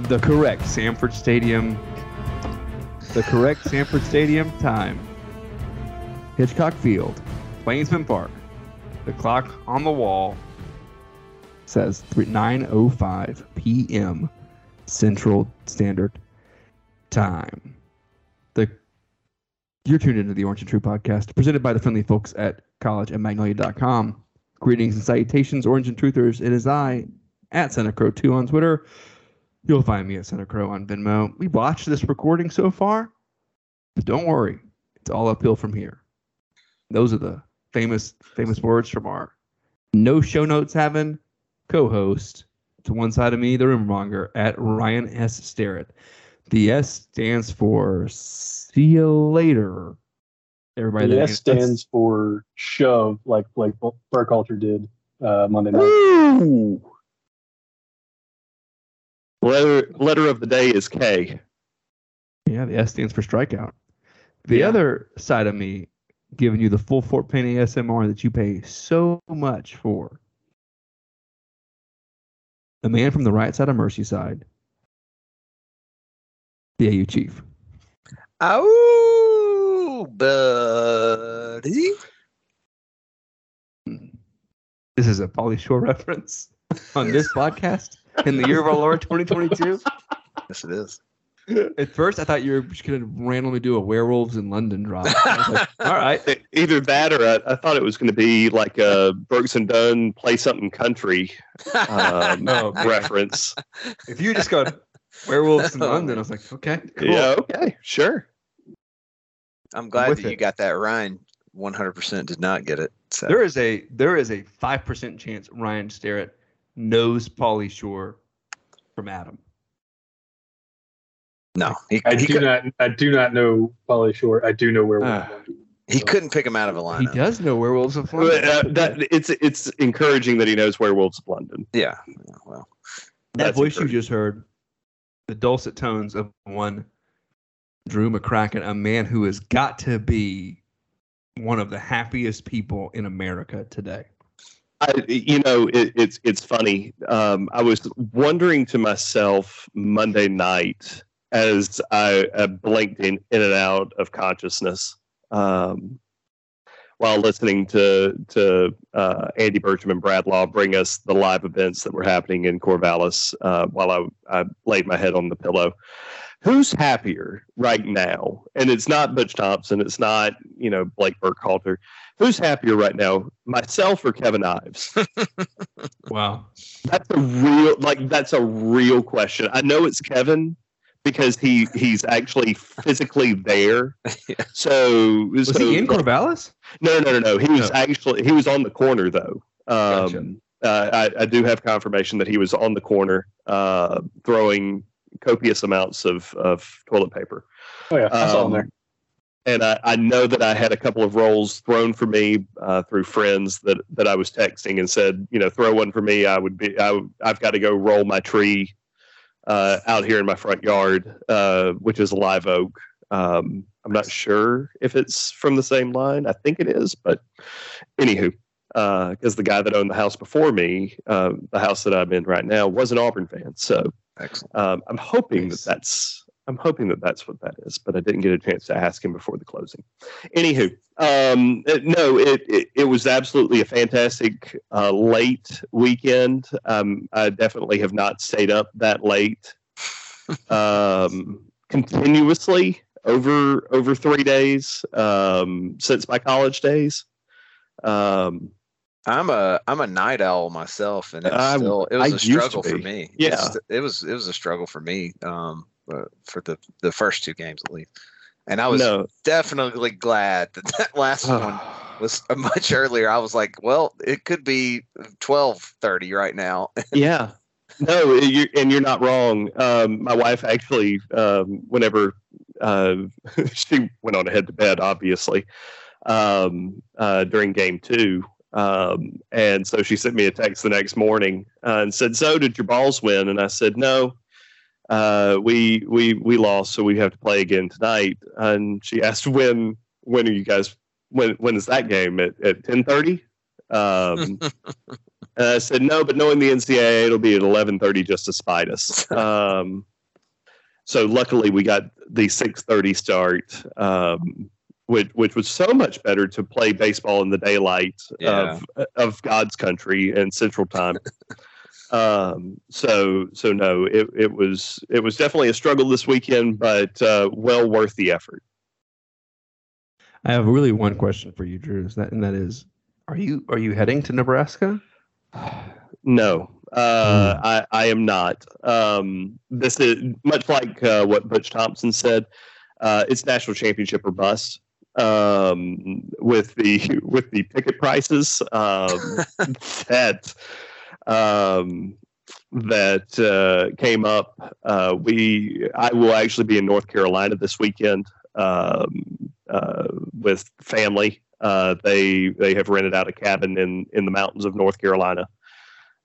The correct Samford Stadium. The correct Samford Stadium time. Hitchcock Field, Plainsman Park. The clock on the wall says 9:05 p.m. Central Standard Time. The you're tuned into the Orange and True podcast, presented by the friendly folks at college at magnolia.com. Greetings and salutations, Orange and Truthers. It is I at Santa Crow 2 on Twitter. You'll find me at Santa Crow on Venmo. We watched this recording so far, but don't worry, it's all uphill from here. Those are the famous famous words from our no show notes having co-host to one side of me, the rumormonger at Ryan S. Starrett. The S stands for see you later. Everybody, The S stands for shove, like like Culture did uh, Monday night. Ooh. Letter letter of the day is K. Yeah, the S stands for strikeout. The Yeah. other side of me giving you the full Fort Penny SMR that you pay so much for. The man from the right side of Merseyside, the AU chief. Oh, buddy. This is a Pauly Shore reference on this podcast in the year of our Lord 2022. Yes, it is. At first, I thought you were just going to randomly do a werewolves in London drop. Like, All right. Either that or I, I thought it was going to be like a Brooks and Dunn play something country um, Oh, reference. If you just got werewolves in London, I was like, okay, cool. Yeah, okay, sure. I'm glad with that you got that. Ryan 100% did not get it. So. There is a there is a five percent chance Ryan Starrett knows Pauly Shore from Adam. no, he, I he, do could, not. I do not know Pauly Shore. I do know where we're Ah. going. he couldn't pick him out of a He does know werewolves of But, London. uh, that it's it's encouraging that he knows Werewolves of London. Yeah. yeah, Well, that voice you just heard, the dulcet tones of one Drew McCracken, a man who has got to be one of the happiest people in America today. I, you know, it, it's it's funny. Um, I was wondering to myself Monday night as I, I blinked in, in and out of consciousness um, while listening to to uh, Andy Burcham and Brad Law bring us the live events that were happening in Corvallis uh, while I, I laid my head on the pillow. Who's happier right now? And it's not Butch Thompson. It's not you know Blake Burkhalter who's happier right now, myself or Kevin Ives? Wow. That's a real like that's a real question. I know it's Kevin because he he's actually physically there. So Was so, he in Corvallis? No, no, no, no. He was No. actually he was on the corner though. Gotcha. Um, uh, I, I do have confirmation that he was on the corner uh, throwing copious amounts of, of toilet paper. Oh yeah, I saw him Um, there. And I, I know that I had a couple of rolls thrown for me uh, through friends that, that I was texting and said, you know, throw one for me. I would be, I, I've got to go roll my tree uh, out here in my front yard, uh, which is a live oak. Um, I'm not sure if it's from the same line. I think it is, but anywho, because the guy that owned the house before me, uh, the house that I'm in right now, was an Auburn fan. So excellent. um, I'm hoping Nice. that that's I'm hoping that that's what that is, but I didn't get a chance to ask him before the closing. Anywho, um, no, it, it it was absolutely a fantastic uh, late weekend. Um, I definitely have not stayed up that late um, continuously over over three days um, since my college days. Um, I'm a I'm a night owl myself, and it was still it was a struggle for me. Yeah. It was it was a struggle for me. Um, uh, for the the first two games at least. And I was no. definitely glad that that last one was much earlier. I was like, well, it could be twelve thirty right now. yeah. No, you and you're not wrong. Um, my wife actually, um, whenever uh, she went on ahead to bed, obviously, um, uh, during game two. Um, and so she sent me a text the next morning uh, and said, "So did your balls win?" And I said, "No, uh, we we we lost, so we have to play again tonight." And she asked, "When when are you guys? When when is that game at at ten thirty? Um, and I said, "No, but knowing the NCAA, it'll be at eleven thirty just to spite us." Um, so luckily, we got the six thirty start. Um, which which was so much better to play baseball in the daylight Yeah. of of God's country and Central Time. um, so so no, it it was it was definitely a struggle this weekend, but uh, well worth the effort. I have really one question for you, Drew. Is that and that is, are you are you heading to Nebraska? No, uh, I, I am not. Um, this is much like uh, what Butch Thompson said. Uh, it's national championship or bust. Um, with the with the ticket prices um, that um, that uh, came up, uh, we I will actually be in North Carolina this weekend um, uh, with family. Uh, they they have rented out a cabin in in the mountains of North Carolina.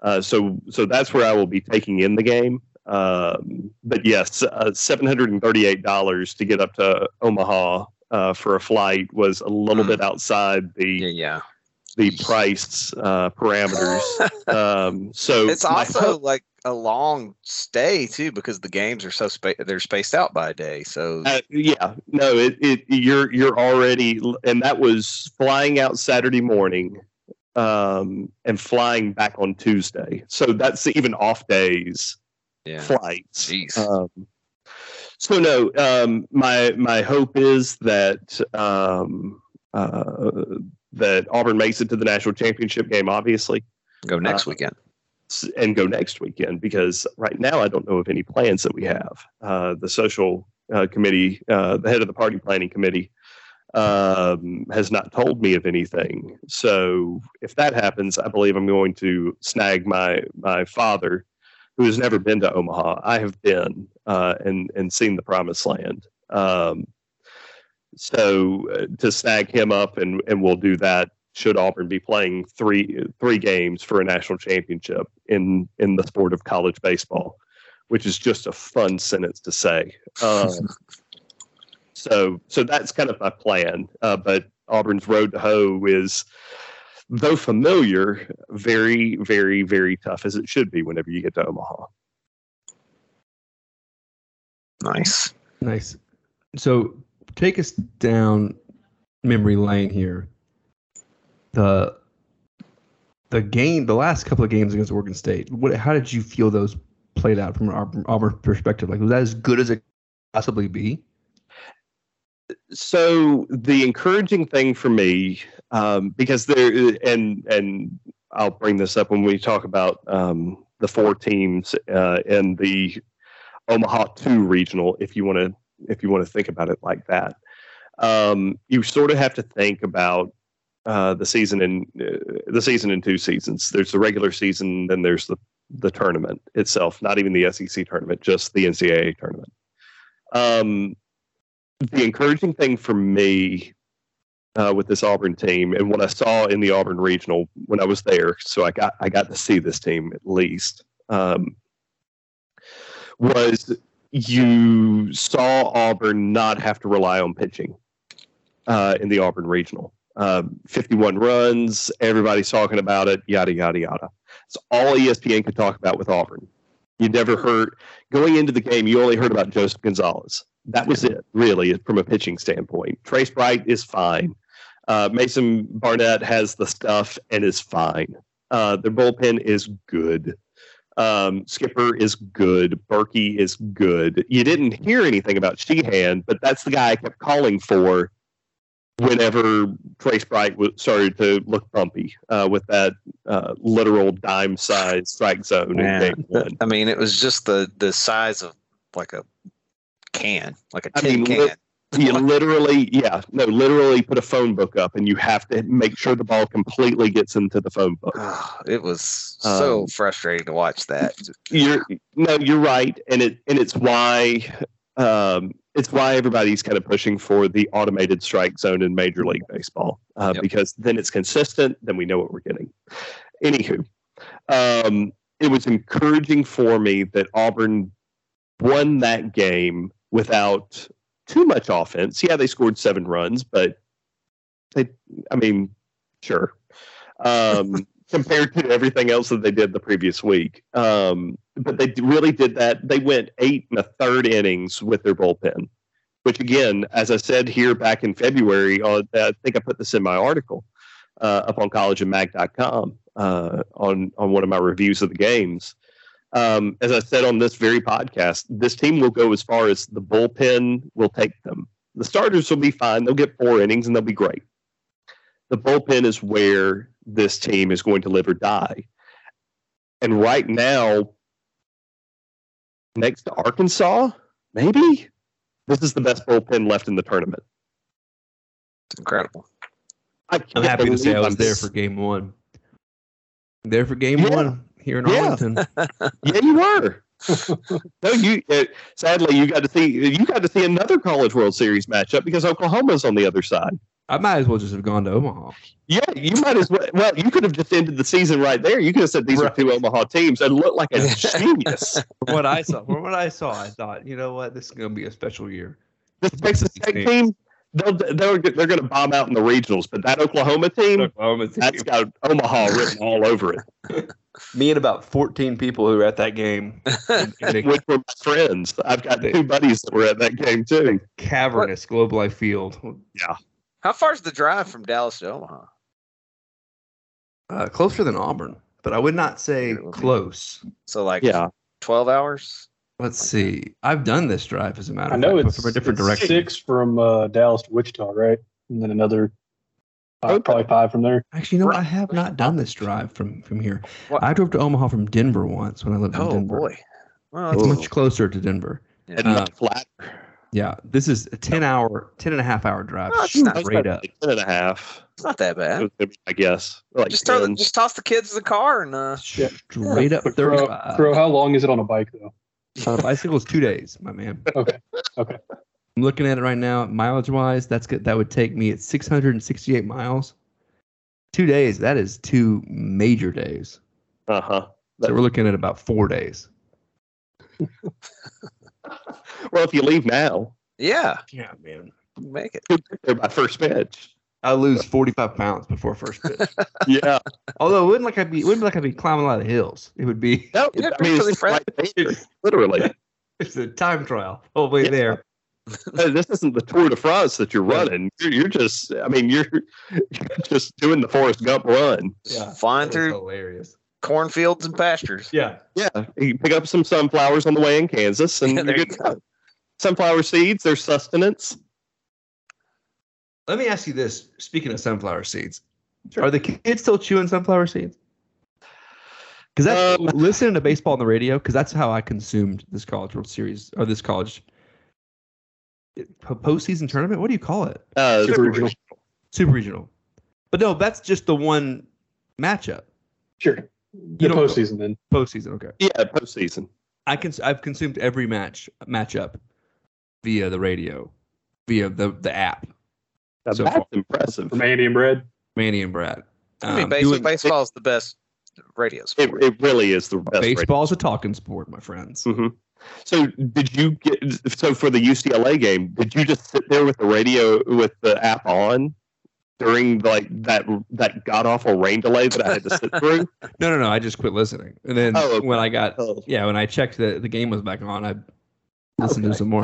Uh, so so that's where I will be taking in the game. Um, but yes, uh, seven hundred and thirty-eight dollars to get up to Omaha uh, for a flight was a little Mm. bit outside the yeah, yeah. The price uh, parameters. um, so It's also like a long stay too because the games are so spa- they're spaced out by a day. So Uh, yeah, no, it, it you're you're already, and that was flying out Saturday morning, um, and flying back on Tuesday. So that's even off days yeah. flights. Jeez. Um, so no, um, my my hope is that um, uh, that Auburn makes it to the national championship game, obviously, Go next uh, weekend. and go next weekend because right now I don't know of any plans that we have. Uh, the social uh, committee, uh, the head of the party planning committee, um, has not told me of anything. So if that happens, I believe I'm going to snag my my father, who has never been to Omaha. I have been uh, and and seen the promised land. Um, so uh, to snag him up and and we'll do that should Auburn be playing three three games for a national championship in in the sport of college baseball, which is just a fun sentence to say. Um, so so that's kind of my plan. Uh, but Auburn's road to hoe is, though familiar, very very very tough as it should be whenever you get to Omaha. Nice. Nice. So take us down memory lane here. The the game, the last couple of games against Oregon State. What? How did you feel those played out from Auburn perspective? Like, was that as good as it possibly be? so the encouraging thing for me, um, because there and and I'll bring this up when we talk about um, the four teams uh, in the Omaha two regional. If you want to, if you want to think about it like that, um, you sort of have to think about uh, the season in uh, the season in two seasons. There's the regular season, then there's the the tournament itself. Not even the SEC tournament, just the NCAA tournament. Um, the encouraging thing for me uh, with this Auburn team and what I saw in the Auburn regional when I was there, so I got I got to see this team at least, um, was you saw Auburn not have to rely on pitching uh, in the Auburn regional. Um, 51 runs, everybody's talking about it, yada yada yada. It's all ESPN could talk about with Auburn. You never heard going into the game. You only heard about Joseph Gonzalez. That was it, really, from a pitching standpoint. Trace Bright is fine. Uh, Mason Barnett has the stuff and is fine. Uh, their bullpen is good. Um, Skipper is good. Berkey is good. You didn't hear anything about Sheehan, but that's the guy I kept calling for whenever Trace Bright was, started to look bumpy uh, with that uh, literal dime size strike zone Man, game one. I mean, it was just the the size of like a can, like a tin mean, can. lit- you literally, yeah, no, literally put a phone book up, and you have to make sure the ball completely gets into the phone book. it was so Um, frustrating to watch that. You're no, you're right, and it and it's why um, it's why everybody's kind of pushing for the automated strike zone in Major League Baseball uh, Yep. because then it's consistent, then we know what we're getting. Anywho, um, it was encouraging for me that Auburn won that game without too much offense. Yeah, they scored seven runs, but they, I mean, sure. Um, compared to everything else that they did the previous week. Um, but they really did that. They went eight and a third innings with their bullpen, which again, as I said here back in February, uh, I think I put this in my article uh, up on collegeandmag.com uh, on on one of my reviews of the games. Um, as I said on this very podcast, this team will go as far as the bullpen will take them. The starters will be fine; they'll get four innings and they'll be great. The bullpen is where this team is going to live or die. And right now, next to Arkansas, maybe this is the best bullpen left in the tournament. It's incredible. I I'm happy to say I was I'm there for game one. There for game Yeah. one here in Yeah. Arlington. Yeah, you were. no, you. Uh, sadly, you got to see you got to see another College World Series matchup because Oklahoma's on the other side. I might as well just have gone to Omaha. Yeah, you might as well. Well, you could have just ended the season right there. You could have said these Right. are two Omaha teams and looked like a genius. From what I saw, from what I saw, I thought, you know what, this is going to be a special year. This Texas Tech team, they'll they're they're going to bomb out in the regionals, but that Oklahoma team, Oklahoma team. that's got Omaha written all over it. Me and about 14 people who were at that game in, in a Which were my friends. I've got two buddies that were at that game too. cavernous Globe Life Field. Yeah. How far is the drive from Dallas to Omaha? Uh, closer than Auburn, but I would not say It be. close. So like Yeah, twelve hours. Let's see. I've done this drive as a matter I of know fact, but it's from a different it's direction. Six from uh, Dallas to Wichita, right? And then another, five, Okay. probably five from there. Actually, you know what? I have not done this drive from from here. What? I drove to Omaha from Denver once when I lived in Denver. Oh Denver. boy. Well, It's that's- much closer to Denver. and Uh, flat. Yeah, this is a 10 hour, 10 and a half hour drive Oh, it's not straight up. Ten and a half. it's not that bad. I guess. Like Just throw, just toss the kids in the car and uh, Straight up But Crow, 35. Crow, how long is it on a bike though? On a bicycle is two days, my man. Okay, okay. I'm looking at it right now, mileage wise. That's good. That would take me at 668 miles. Two days. That is two major days. Uh huh. So we're looking at about four days. Well, if you leave now, yeah, Yeah, man. make it. you'll get there by first pitch. I lose 45 pounds before first pitch. Yeah. Although it wouldn't like I'd be, it wouldn't be like I'd be climbing a lot of hills. It would be No, Yeah, I mean, really it's right literally. it's a time trial all the way Yeah. there. This isn't the Tour de France that you're running. You're, you're just, I mean, you're, you're just doing the Forrest Gump run. Yeah. Flying through hilarious. cornfields and pastures. Yeah. Yeah. You pick up some sunflowers on the way in Kansas and Yeah, you're there good you to go. Sunflower seeds, there's sustenance. Let me ask you this. Speaking of sunflower seeds, are the kids still chewing sunflower seeds? Because that's Um, listening to baseball on the radio. Because that's how I consumed this college World Series or this college po- postseason tournament. What do you call it? Uh, Super regional. Super regional. But no, that's just the one matchup. Sure. You The don't- postseason then. Postseason. Okay. Yeah, postseason. I can. I've consumed every match matchup via the radio, via the the app. Now, So that's far. impressive. From Andy and Brad. Manny and Brad. I mean, Um, base, doing- baseball is the best radio It, sport. it really is the best. radio. baseball's a talking sport, my friends. hmm So did you get so for the UCLA game? Did you just sit there with the radio with the app on during like that that god awful rain delay that I had to sit through? No, no, no. I just quit listening, and then Oh, okay. when I got Oh. yeah, when I checked that the game was back on, I listened to some more.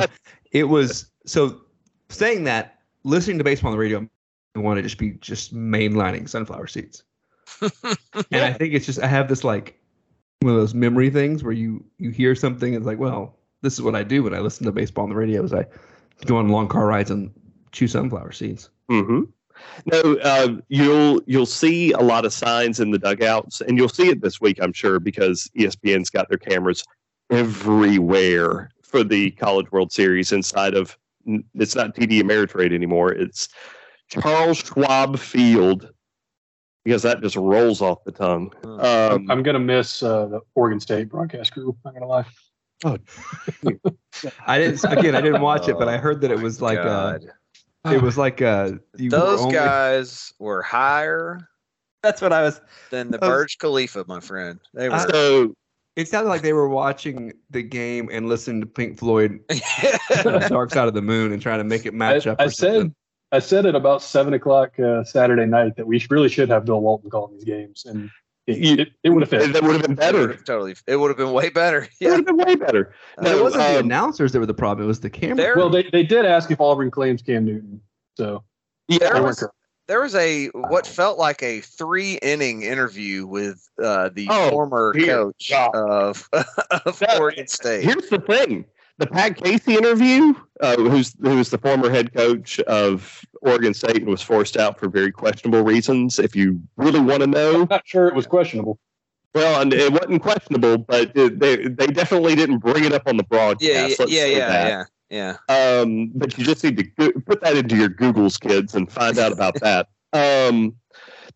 It was so saying that listening to baseball on the radio, I want to just be just mainlining sunflower seeds, and I think it's just I have this like one of those memory things where you you hear something and it's like, well, this is what I do when I listen to baseball on the radio. Is I go on long car rides and chew sunflower seeds. hmm No, uh, you'll you'll see a lot of signs in the dugouts, and you'll see it this week, I'm sure, because ESPN's got their cameras everywhere for the College World Series inside of it's not TD Ameritrade anymore. It's Charles Schwab Field because that just rolls off the tongue. Um, I'm gonna miss uh, the Oregon State broadcast crew. I'm not gonna lie. oh, I didn't again. I didn't watch it, but I heard that it was like uh, God. it was like uh, you were Those only- guys were higher That's what I was. than the I was- Burj Khalifa, my friend. They were. so It sounded like they were watching the game and listening to Pink Floyd, uh, "Dark Side of the Moon," and trying to make it match I, up. I or something. said I said at about seven o'clock uh, Saturday night that we really should have Bill Walton calling these games, and it, it, it would have fit. that would have been better. would've totally. It would have been way better. Yeah. It would have been way better. Uh, But it wasn't the um, announcers that were the problem; it was the camera. There- Well, they, they did ask if Auburn claims Cam Newton, so Yeah, There was- There was a what felt like a three inning interview with uh, the Oh, former here. coach Yeah. of of That- Oregon State. Here's the thing: the Pat Casey interview, uh, who's who's the former head coach of Oregon State and was forced out for very questionable reasons. If you really want to know, I'm not sure it was questionable. well, and it wasn't questionable, but it, they they definitely didn't bring it up on the broadcast. Yeah, yeah, let's yeah, say yeah, that. yeah, yeah. Um, but you just need to go- put that into your Google's kids and find out about that. Um,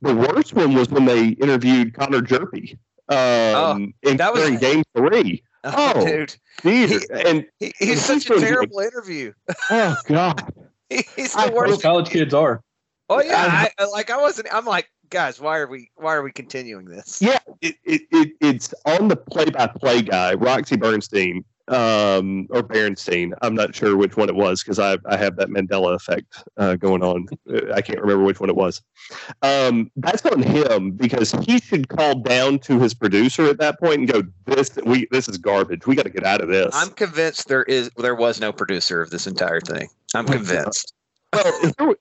the worst one was when they interviewed Connor Hjerpe. Um, in, that was- during game three. Oh, dude, Dear. And he, he's he's such a doing good. terrible interview. oh god. He's I the hope Most worst. college kids are. Oh yeah, I, I- like I wasn't. I'm like, guys, why are we why are we continuing this? Yeah, it, it, it it's on the play-by-play guy, Roxy Bernstein, um, or Bernstein. I'm not sure which one it was because I I have that Mandela effect uh, going on. I can't remember which one it was. Um, that's on him because he should call down to his producer at that point and go, "This we this is garbage. We got to get out of this." I'm convinced there is there was no producer of this entire thing. I'm convinced. well,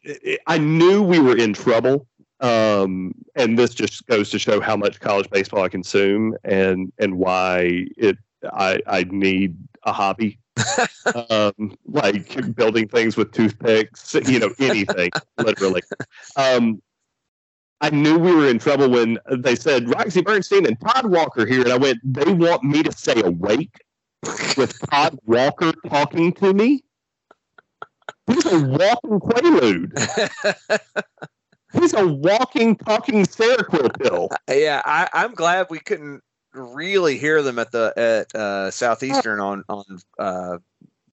I knew we were in trouble. Um, and this just goes to show how much college baseball I consume and and why it I I need a hobby. um, like building things with toothpicks, you know, anything, literally. Um, I knew we were in trouble when they said Roxy Bernstein and Todd Walker here, and I went, they want me to stay awake with Todd Walker talking to me. He's a walking quaalude. He's a walking, talking Seroquel pill. yeah, I, I'm glad we couldn't really hear them at the at uh, Southeastern on on uh,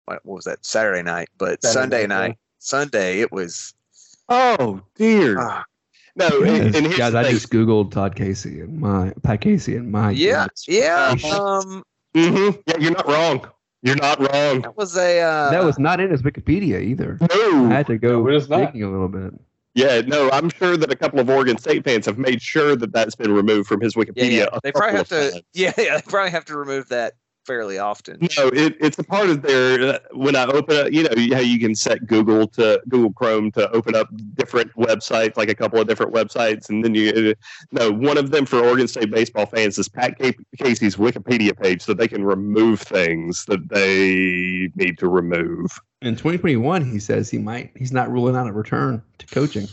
what was that Saturday night, but Saturday Sunday night, night, Sunday it was. Oh dear. ah, No, and, and guys, I just googled Todd Casey and my Pat Casey and my yeah, goodness. yeah. Uh-huh. Um, Mhm. Yeah, you're not wrong. You're not wrong. that was a uh, that was not in his Wikipedia either. no I had to go No, it is not. digging a little bit. Yeah, no, I'm sure that a couple of Oregon State fans have made sure that that's been removed from his Wikipedia. yeah. a They probably have to. times. Yeah, yeah. They probably have to remove that fairly often. No, it, it's a part of their. Uh, when I open, up, you know, how you can set Google to Google Chrome to open up different websites, like a couple of different websites, and then you. No, one of them for Oregon State baseball fans is Pat Casey's Wikipedia page, so they can remove things that they need to remove. In 2021, he says he might. He's not ruling out a return to coaching.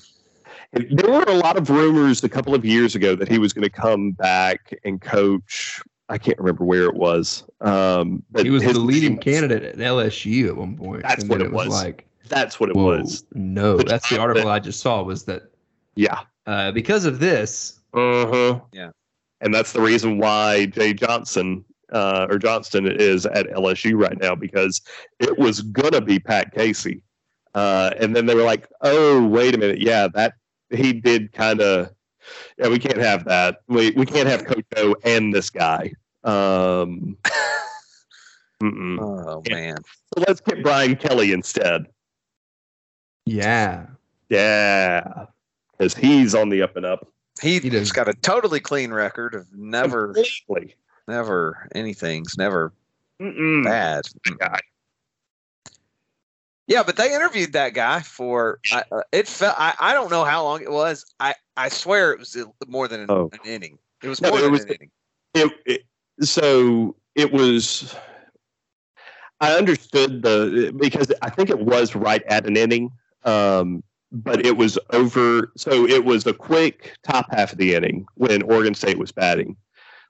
There were a lot of rumors a couple of years ago that he was going to come back and coach. I can't remember where it was. Um, but He was his the leading name- candidate at LSU at one point. That's and what it was. Like, That's what it whoa, was. no, But- that's the article I just saw. Was that Yeah. uh, because of this? Uh-huh. Yeah. And that's the reason why Jay Johnson uh, or Johnston is at LSU right now because it was gonna be Pat Casey, uh, and then they were like, "Oh, wait a minute, yeah, that he did kind of, yeah, we can't have that. We we can't have Coach O and this guy." Um. Oh man. So let's get Brian Kelly instead. Yeah, Yeah, because he's on the up and up. He, He does. has got a totally clean record of never, Completely. Never anything's never Mm-mm. bad. guy. Yeah, but they interviewed that guy for I uh, it felt I, I don't know how long it was. I I swear it was more than an, Oh. an inning. It was No, more it than was- an inning. it, it so it was i understood the because i think it was right at an inning um but it was over so it was a quick top half of the inning when oregon state was batting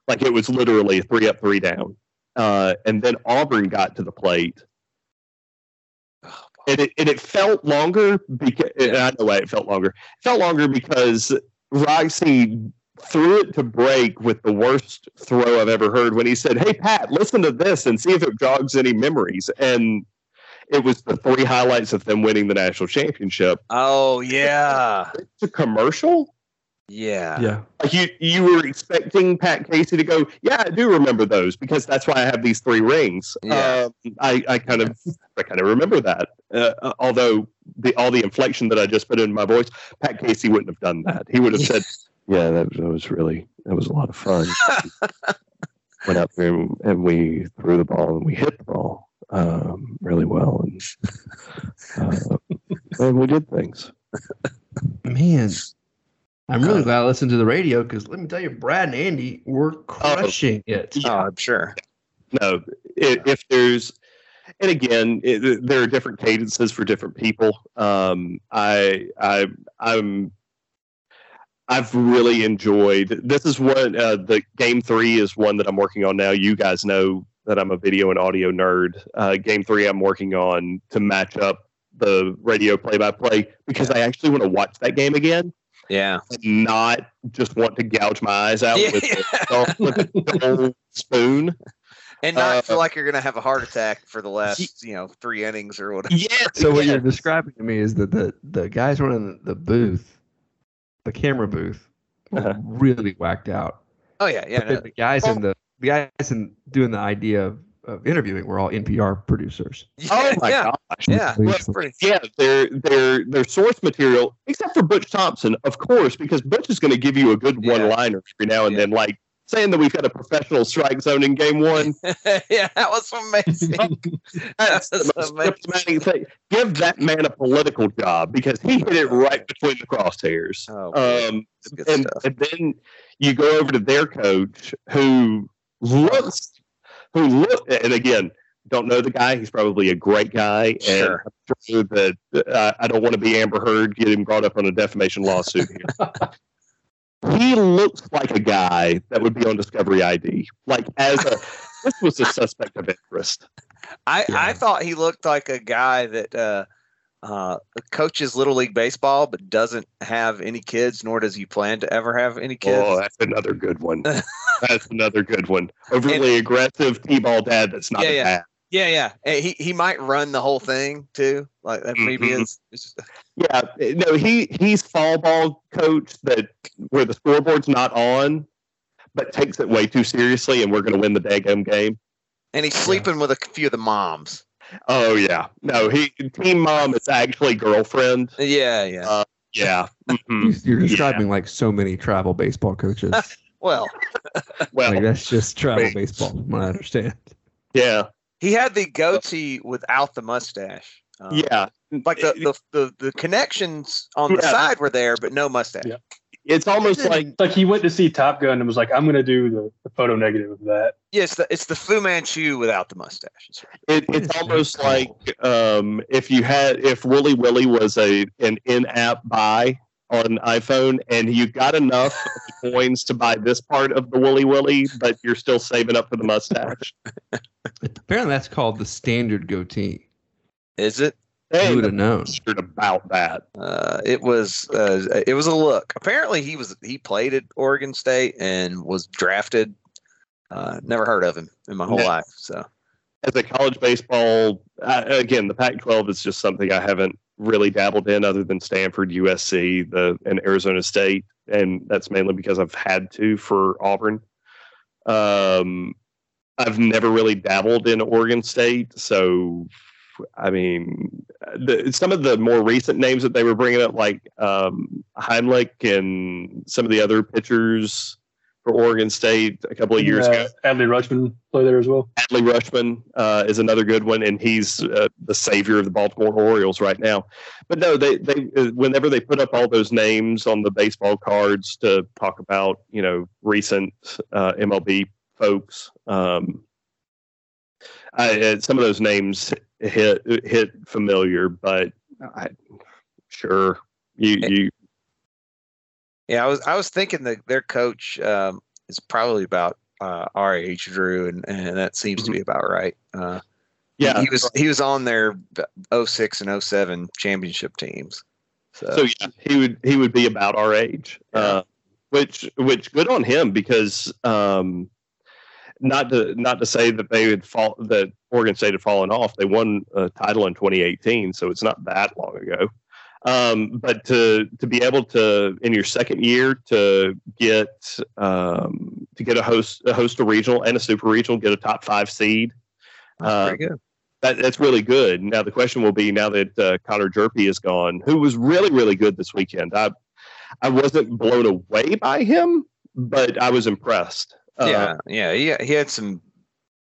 like it was literally three up three down uh, and then Auburn got to the plate. And it, and it felt longer because I know why it felt longer. It felt longer because Ricey threw it to break with the worst throw I've ever heard when he said, Hey, Pat, listen to this and see if it jogs any memories. And it was the three highlights of them winning the national championship. Oh yeah, it's a commercial. Yeah, yeah. Like you, you were expecting Pat Casey to go. Yeah, I do remember those because that's why I have these three rings. Yeah. Um, I, I kind of, I kind of remember that. Uh, although the all the inflection that I just put in my voice, Pat Casey wouldn't have done that. He would have said, "Yeah, that, that was really, that was a lot of fun." Went out there and, and we threw the ball and we hit the ball um, really well, and uh, and we did things. Man, I'm really glad I listened to the radio because let me tell you, Brad and Andy were crushing it. Oh, I'm sure. No, if, if there's, and again, it, there are different cadences for different people. Um, I, I, I'm, I've really enjoyed. This is one. Uh, the game three is one that I'm working on now. You guys know that I'm a video and audio nerd. Uh, game three, I'm working on to match up the radio play-by-play because I actually want to watch that game again Yeah. not just want to gouge my eyes out Yeah. with, a, with a dull spoon. And not Uh, feel like you're gonna have a heart attack for the last, you know, three innings or whatever. Yeah. So what yeah. you're describing to me is that the the guys running the booth, the camera booth, Uh-huh. really whacked out. Oh yeah, yeah. No. the guys in the the guys in doing the idea of, of interviewing were all NPR producers. Oh my yeah, gosh. yeah. Well, That's pretty. Yeah, their their their source material, except for Butch Thompson, of course, because Butch is going to give you a good Yeah. one liner every now and Yeah. then, like saying that we've got a professional strike zone in game one. yeah, that was amazing. That's the most diplomatic thing. Give that man a political job because he hit it right between the crosshairs. Oh. Um, and, and then you go over to their coach who looks who look and again don't know the guy. He's probably a great guy. And Sure. I'm sure that uh, i don't want to be amber heard get him brought up on a defamation lawsuit here. He looks like a guy that would be on discovery id like as a this was a suspect of interest. I, I thought he looked like a guy that uh, uh, coaches little league baseball, but doesn't have any kids, nor does he plan to ever have any kids. oh that's another good one that's another good one overly aggressive t-ball dad that's not Yeah, a yeah. dad yeah, yeah. And He he might run the whole thing too. Like that maybe Mhm. is. is Yeah, no, he he's fall ball coach that where the scoreboard's not on, but takes it way too seriously, and we're going to win the daggum game. and he's sleeping with a few of the moms. Oh yeah, no, he team mom is actually girlfriend. Yeah, yeah. Uh, Yeah, mhm. You're describing like so many travel baseball coaches. well, well, like that's just travel wait. baseball, from what I understand. yeah, he had the goatee without the mustache. Um, yeah. Like the, the, the, the connections on the Yeah. side were there, but no mustache. Yeah. It's almost like It's like he went to see Top Gun and was like, "I'm going to do the, the photo negative of that." Yeah, it's the, it's the Fu Manchu without the mustache. it, it's almost called? like um, if you had if Wooly Willy was a an in-app buy on iPhone and you got enough coins to buy this part of the Wooly Willy, but you're still saving up for the mustache. Apparently, that's called the standard goatee. Is it? Hey, Who would have known? about that. Uh, it was uh, it was a look. Apparently, he was he played at Oregon State and was drafted. Uh, never heard of him in my whole No. life. So As a college baseball, uh, again, the Pac-12 is just something I haven't really dabbled in, other than Stanford, USC, the and Arizona State, and that's mainly because I've had to for Auburn. Um, I've never really dabbled in Oregon State, so I mean, the, some of the more recent names that they were bringing up, like um, Heimlich and some of the other pitchers for Oregon State a couple of years Uh, ago. Adley Rutschman play there as well. Adley Rutschman uh, is another good one, and he's uh, the savior of the Baltimore Orioles right now. But no, they they uh, whenever they put up all those names on the baseball cards to talk about you know recent uh, MLB folks, um, I, uh, some of those names hit hit familiar, but I, sure you you yeah, I was I was thinking that their coach um, is probably about uh, our age, Drew, and, and that seems to be about right. Uh, Yeah. he was he was on their 06 and 07 championship teams. So, So yeah, he would he would be about our age, uh, which which good on him because um, not to not to say that they had fall that Oregon State had fallen off. They won a title in 2018, so it's not that long ago. Um, but to to be able to in your second year to get um, to get a host a host a regional and a super regional, get a top five seed. Uh, good. that, that's really good. Now the question will be now that uh, Connor Hjerpe is gone, who was really really good this weekend. I I wasn't blown away by him, but I was impressed. Uh, yeah, yeah, he he had some.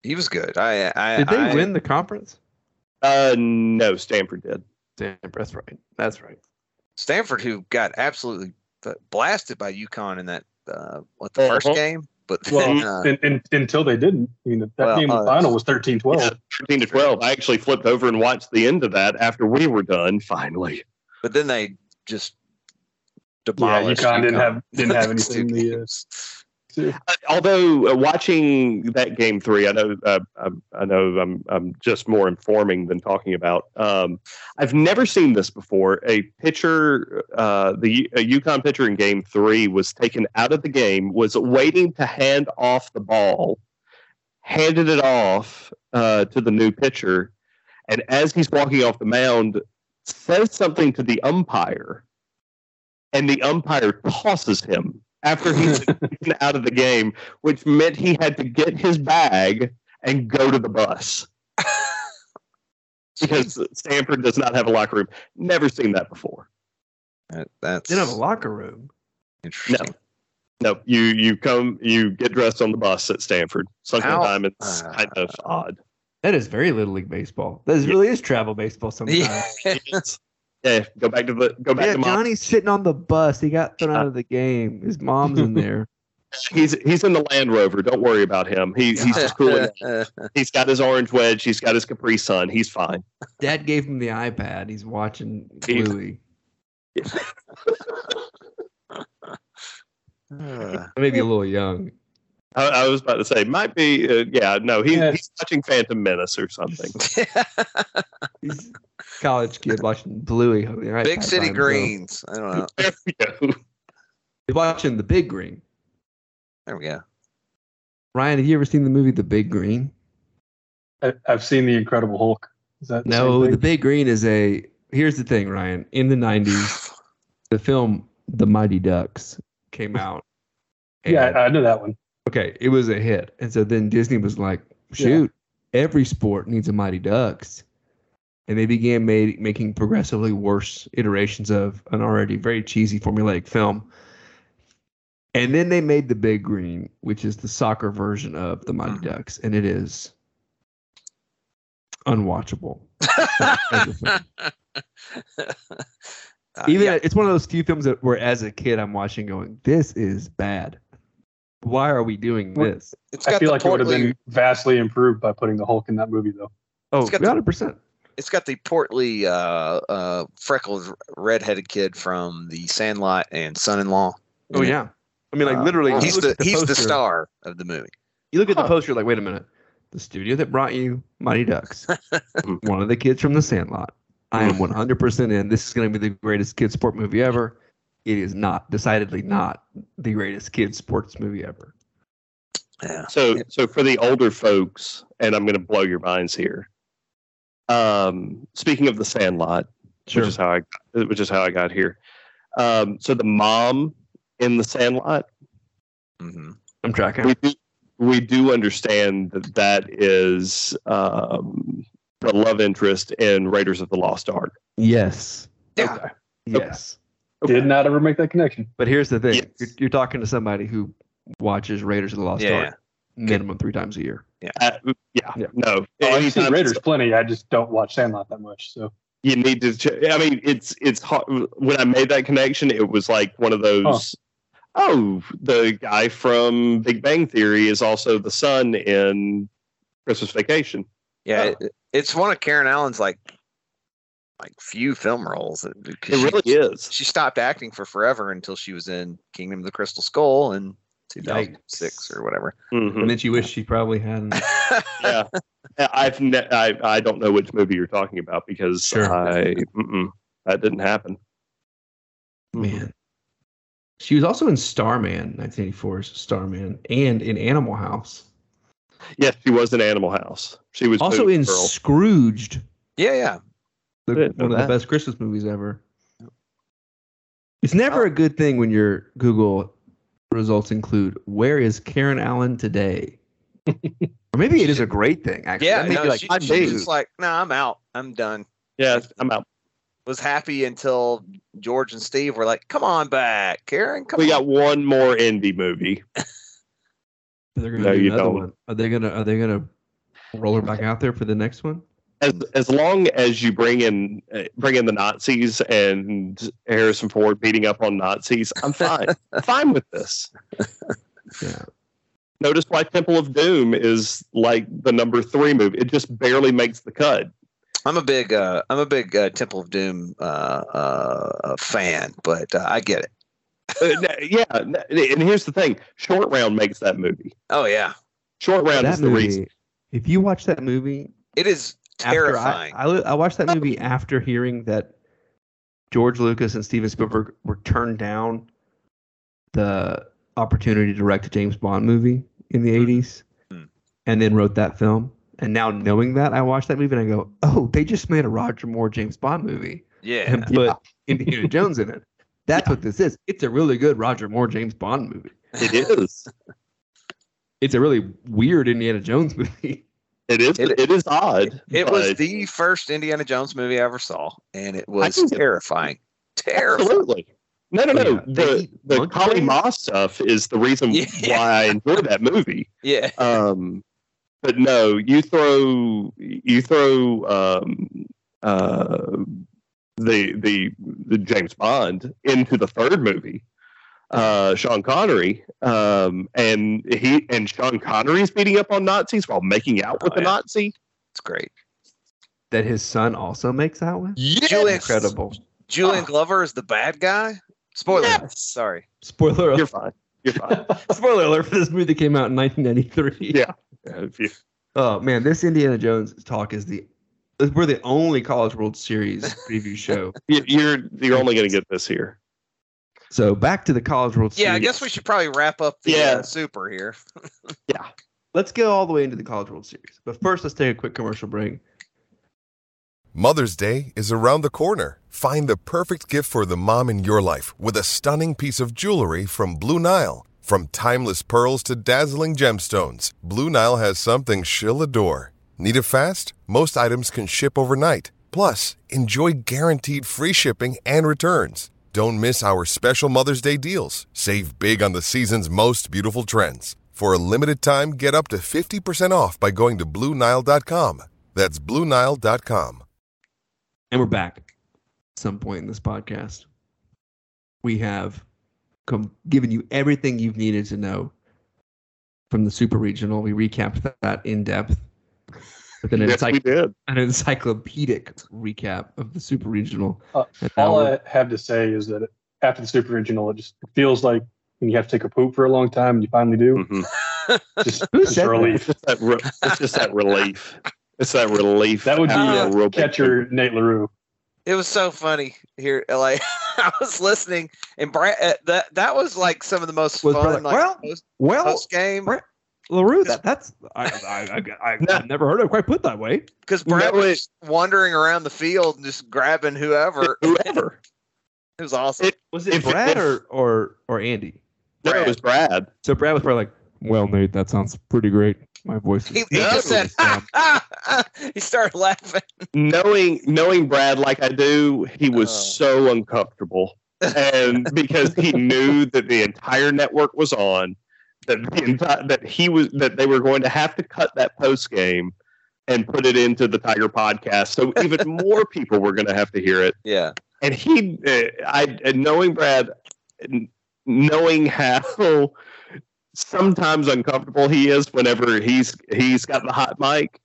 He was good. I I Did they I- win the conference? Uh, no, Stanford did. Damn, that's right. That's right. Stanford, who got absolutely blasted by UConn in that uh, what the first Uh-huh. game, but Well, uh, in, in, until they didn't. I mean, that Well, game uh, the final was 13 12. Yeah, thirteen to twelve. I actually flipped over and watched the end of that after we were done. Finally, but then they just demolished. Yeah, demolished. UConn didn't have didn't have Next anything. two The, uh, although uh, watching that game three, I know uh, I'm, I know I'm I'm just more informing than talking about. Um, I've never seen this before. A pitcher, uh, the a UConn pitcher in game three was taken out of the game, was waiting to hand off the ball, handed it off uh, to the new pitcher, and as he's walking off the mound, says something to the umpire, and the umpire tosses him after he's taken out of the game, which meant he had to get his bag and go to the bus because Stanford does not have a locker room. Never seen that before. That- that's Didn't have a locker room. interesting. No, no. you you come you get dressed on the bus at Stanford. Sometimes How- time it's uh, kind of odd. That is very little league baseball. That is, really is travel baseball sometimes. Yeah. Yeah, go back to the go back Yeah, to mom. Johnny's sitting on the bus. He got thrown out of the game. His mom's in there. He's he's in the Land Rover. Don't worry about him. He, he's just cooling. down. He's got his orange wedge. He's got his Capri Sun. He's fine. Dad gave him the iPad. He's watching He- Bluey. Maybe a little young. I, I was about to say might be. Uh, yeah, no, he, Yeah. he's watching Phantom Menace or something. He's a college kid watching Bluey. holding the Big City by himself. Greens. I don't know. there we go. He's watching The Big Green. There we go. Ryan, have you ever seen the movie The Big Green? I, I've seen the Incredible Hulk. Is that the No, same The? Big Green is a. Here's the thing, Ryan. In the 90s, the film The Mighty Ducks came out. Yeah, I, I know that one. Okay, it was a hit. And so then Disney was like, shoot, every sport needs a Mighty Ducks. And they began made, making progressively worse iterations of an already very cheesy formulaic film. And then they made The Big Green, which is the soccer version of The Mighty Mhm. Ducks. And it is unwatchable. as a film. Uh, Even yeah, it's one of those few films that where as a kid I'm watching going, this is bad. Why are we doing this? it's I got feel the like it would have been vastly improved by putting the Hulk in that movie, though. Oh, It's got 100 percent. It's got the portly, uh, uh, freckled, redheaded kid from The Sandlot and Son-in-Law. Oh yeah. I mean, like Uh, literally, you he's the, the he's the star of the movie. You look at the poster, like, wait a minute. The studio that brought you Mighty Ducks, one of the kids from The Sandlot. I am 100% in. This is going to be the greatest kid sport movie ever. It is not, decidedly not the greatest kid sports movie ever. Yeah. So, so for the older folks, and I'm going to blow your minds here. Um, speaking of the Sandlot, Sure. which is how I, which is how I got here. Um, so the mom in the Sandlot, hmm I'm tracking. we do, we do understand that that is um, the love interest in Raiders of the Lost Ark. Yes. Yeah. Okay. Yes. Did not ever make that connection. But here's the thing Yes. you're, you're talking to somebody who watches Raiders of the Lost Yeah. Ark minimum three times a year. Uh, yeah, Yeah. no. Oh, I've seen Anytime Raiders plenty. I just don't watch Sandlot that much. So you need to ch- i mean it's it's hard. when i made that connection it was like one of those oh the guy from big bang theory is also the son in christmas vacation Yeah, Oh. it, it's one of Karen Allen's like like few film roles. It, it really is She stopped acting for forever until she was in Kingdom of the Crystal Skull, in 2006 or whatever. Mhm. And then she wished she probably hadn't. yeah, I've ne- I I don't know which movie you're talking about because Sure. I that didn't happen. Man. She was also in Starman, 1984's Starman, and in Animal House. Yes, she was in Animal House. She was Also in girl. Scrooged, Yeah, yeah. The, one of the best Christmas movies ever. It's never a good thing when your Google results include "Where is Karen Allen today?" or maybe it is a great thing. Actually, Yeah, That no, like she, five she was days. just like, no, I'm out. I'm done. Yeah, I'm out. Was happy until George and Steve were like, come on back, Karen. Come We on. got one more indie movie. They're gonna No, do you another don't. one. Are they gonna Are they gonna roll her back out there for the next one? As as long as you bring in uh, bring in the Nazis and Harrison Ford beating up on Nazis, I'm fine. fine with this. Yeah. Notice why Temple of Doom is like the number three movie. It just barely makes the cut. I'm a big, uh, I'm a big uh, Temple of Doom uh, uh, fan, but uh, I get it. Uh, yeah, and here's the thing: Short Round makes that movie. Oh yeah, Short Round that is the movie. reason. If you watch that movie, it is after I, terrifying. I, I watched that movie after hearing that George Lucas and Steven Spielberg were turned down the opportunity to direct a James Bond movie in the 80s Mhm. and then wrote that film. And now knowing that, I watched that movie and I go, oh, they just made a Roger Moore James Bond movie yeah, and put Indiana Jones in it. That's what this is. It's a really good Roger Moore James Bond movie. It is. It's a really weird Indiana Jones movie. It is. It- It is odd. it was the first Indiana Jones movie I ever saw, and it was terrifying. Terrifying. Absolutely. No, no, no. Yeah, the the Kali? Ma stuff is the reason Yeah. why I enjoy that movie. Yeah, Um, but no, you throw you throw um, uh, the the the James Bond into the third movie. Uh, Sean Connery, um, and he and Sean Connery's beating up on Nazis while making out with Oh, a yeah. Nazi. it's great. That his son also makes out with? Julian, Incredible. Julian Oh. Glover is the bad guy. Spoiler. Yes. Sorry. Spoiler You're fine. You're fine. Spoiler alert for this movie that came out in 1993. Yeah. Yeah, you- Oh man, this Indiana Jones talk is the we're the only College World Series preview show. You're you're only going to get this here. So back to the College World Series. Yeah, I guess we should probably wrap up the Yeah. uh, super here. Yeah. Let's go all the way into the College World Series. But first, let's take a quick commercial break. Mother's Day is around the corner. Find the perfect gift for the mom in your life with a stunning piece of jewelry from Blue Nile. From timeless pearls to dazzling gemstones, Blue Nile has something she'll adore. Need it fast? Most items can ship overnight. Plus, enjoy guaranteed free shipping and returns. Don't miss our special Mother's Day deals. Save big on the season's most beautiful trends. For a limited time, get up to 50% off by going to BlueNile.com. That's BlueNile.com. And we're back. At some point in this podcast, we have come given you everything you've needed to know from the Super Regional. We recapped that in depth with an, Yes, we encycl- did. an encyclopedic recap of the Super Regional. Uh, All I have to say is that after the super regional, it just feels like when you have to take a poop for a long time and you finally do. Mhm. Just, Who just said that? relief. It's just that. Re- it's just that relief. It's that relief. That would be uh, a real big catcher Nate LaRue. It was so funny here. Like I was listening, and Brad, uh, that that was like some of the most Was fun. Brad like, like "Well, post, well, post game Brad- LaRue, that, that's I, I, I, I, No. I've never heard it quite put that way. because Brad No, was wandering around the field and just grabbing whoever. Whoever. It was awesome. It- Was it If- Brad if- or, or or Andy? No, it was Brad. So Brad was probably like, "Well, Nate, that sounds pretty great. My voice." he, Is he just said, he started laughing. Knowing knowing Brad like I do, he was Oh. so uncomfortable, and because he knew that the entire network was on, that the entire that he was that they were going to have to cut that post game and put it into the Tiger podcast, so even more people were going to have to hear it. Yeah. and he uh, i and knowing brad knowing how sometimes uncomfortable he is whenever he's he's got the hot mic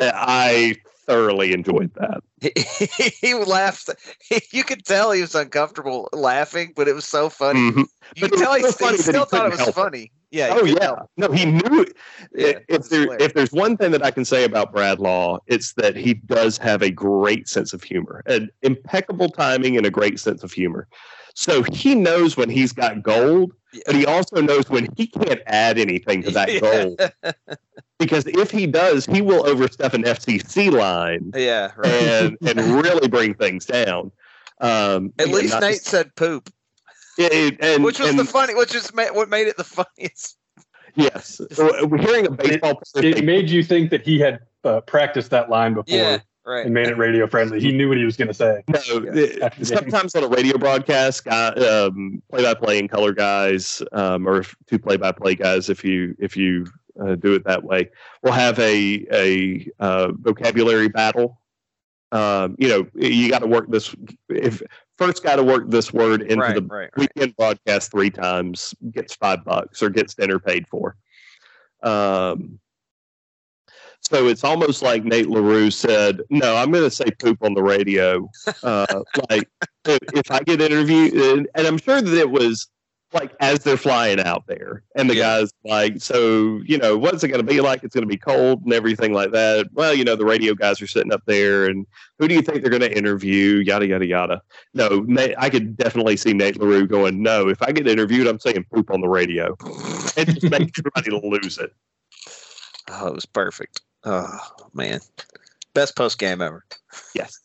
uh, i thoroughly enjoyed that He, he laughed. you could tell he was uncomfortable laughing, but it was so funny. Mhm. You But could tell he, so he funny he still thought it was help it. funny. Yeah. Oh yeah. tell. No, he knew. Yeah, if there hilarious. if there's one thing that I can say about Brad Law, it's that he does have a great sense of humor, an impeccable timing, and a great sense of humor. So he knows when he's got gold, but he also knows when he can't add anything to that Yeah. gold. Because if he does, he will overstep an FCC line Yeah. Right. and and really bring things down. Um, At least not to- Nate said poop, it- it- and, which was and- the funny, which is ma- what made it the funniest. yes. So we're hearing a baseball player It made you think that he had uh, practiced that line before Yeah. Right. and made it radio friendly. He knew what he was going to say. No, the- After sometimes on a radio broadcast, um, play-by-play and color guys, um, or two play-by-play guys, if you if you uh, do it that way, we'll have a a uh, vocabulary battle. Um, you know, you got to work this. If first got to work this word into Right, the right, right. weekend broadcast three times, gets five bucks or gets dinner paid for. Um, so it's almost like Nate LaRue said, No, I'm going to say poop on the radio. Uh, like, if, if I get interviewed, and, and I'm sure that it was like as they're flying out there, and the Yeah. guys like, So, you know, what's it going to be like? It's going to be cold and everything like that. Well, you know, the radio guys are sitting up there, and who do you think they're going to interview? Yada, yada, yada. No, Nate, I could definitely see Nate LaRue going, No, if I get interviewed, I'm saying poop on the radio. And just make everybody lose it. Oh, it was perfect. Oh man, best post game ever. Yes.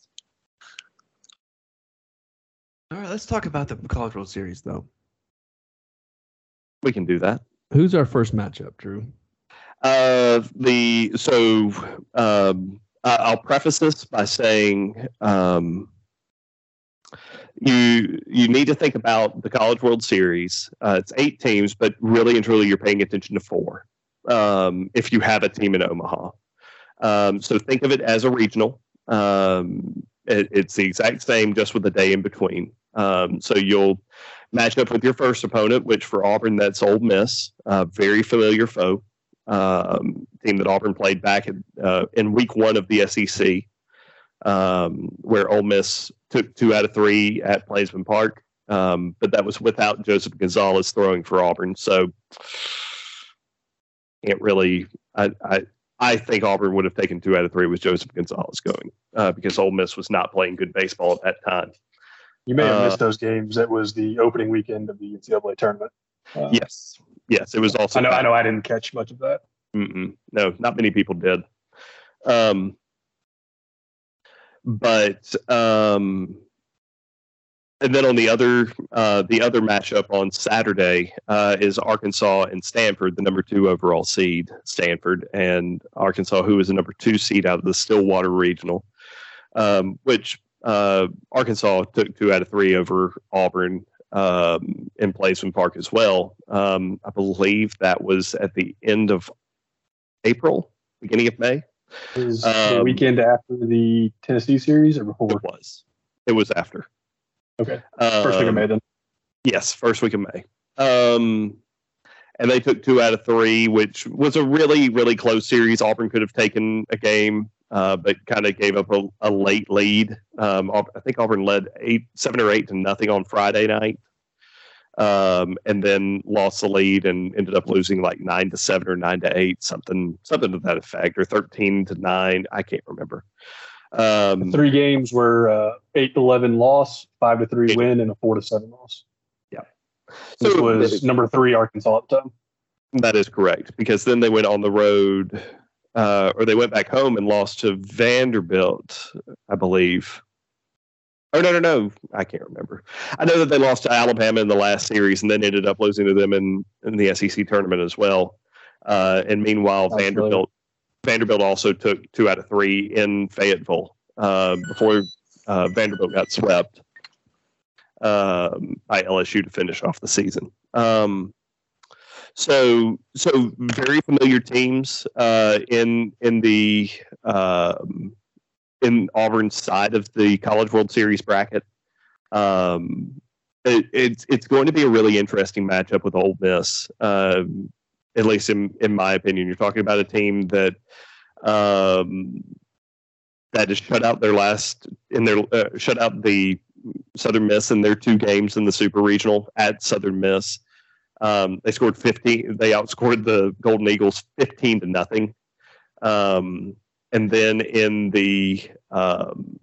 All right, let's talk about the College World Series, though. We can do that. Who's our first matchup, Drew? Uh, the so um, I- I'll preface this by saying um, you you need to think about the College World Series. Uh, it's eight teams, but really and truly, you're paying attention to four. Um, if you have a team in Omaha, um, so think of it as a regional. Um, it, it's the exact same, just with a day in between. Um, so you'll match up with your first opponent, which for Auburn, that's Ole Miss, uh, very familiar foe um, team that Auburn played back in, uh, in week one of the SEC, um, where Ole Miss took two out of three at Plainsman Park. Um, but that was without Joseph Gonzalez throwing for Auburn. So can't really. I I think Auburn would have taken two out of three with Joseph Gonzalez going uh, because Ole Miss was not playing good baseball at that time. You may have Uh, missed those games. That was the opening weekend of the NCAA tournament. Uh, Yes, yes, it was also. I know. I know. I didn't catch much of that. Mm-mm. No, not many people did. Um, but um, and then on the other uh, the other matchup on Saturday uh, is Arkansas and Stanford, the number two overall seed, Stanford and Arkansas, who is the number two seed out of the Stillwater Regional, um, which uh, Arkansas took two out of three over Auburn um, in Plainsman Park as well. Um, I believe that was at the end of April, beginning of May. It was the Um, weekend after the Tennessee series or before? It was. It was after. Okay. First week of Um, May then. Yes, first week of May. Um, and they took two out of three, which was a really, really close series. Auburn could have taken a game, uh, but kind of gave up a, a late lead. Um, I think Auburn led eight, seven or eight to nothing on Friday night, um, and then lost the lead and ended up losing like nine to seven or nine to eight, something, something to that effect, or thirteen to nine. I can't remember. Um, Three games were uh, eight to eleven loss, five to three win, and a four to seven loss. Yeah. This So- was number three Arkansas at the time. That is correct because then they went on the road, uh, or they went back home and lost to Vanderbilt, I believe. Oh no, no, no! I can't remember. I know that they lost to Alabama in the last series, and then ended up losing to them in in the SEC tournament as well. Uh, and meanwhile, Sounds Vanderbilt Vanderbilt also took two out of three in Fayetteville uh, before uh, Vanderbilt got swept um, by LSU to finish off the season. Um, so, so very familiar teams uh, in in the um, in Auburn's side of the College World Series bracket. Um, it, it's it's going to be a really interesting matchup with Ole Miss. Um, at least in in my opinion, you're talking about a team that um, that has shut out their last in their uh, shut out the Southern Miss in their two games in the Super Regional at Southern Miss. Um, they scored 50. They outscored the Golden Eagles 15 to nothing. Um, and then in the um,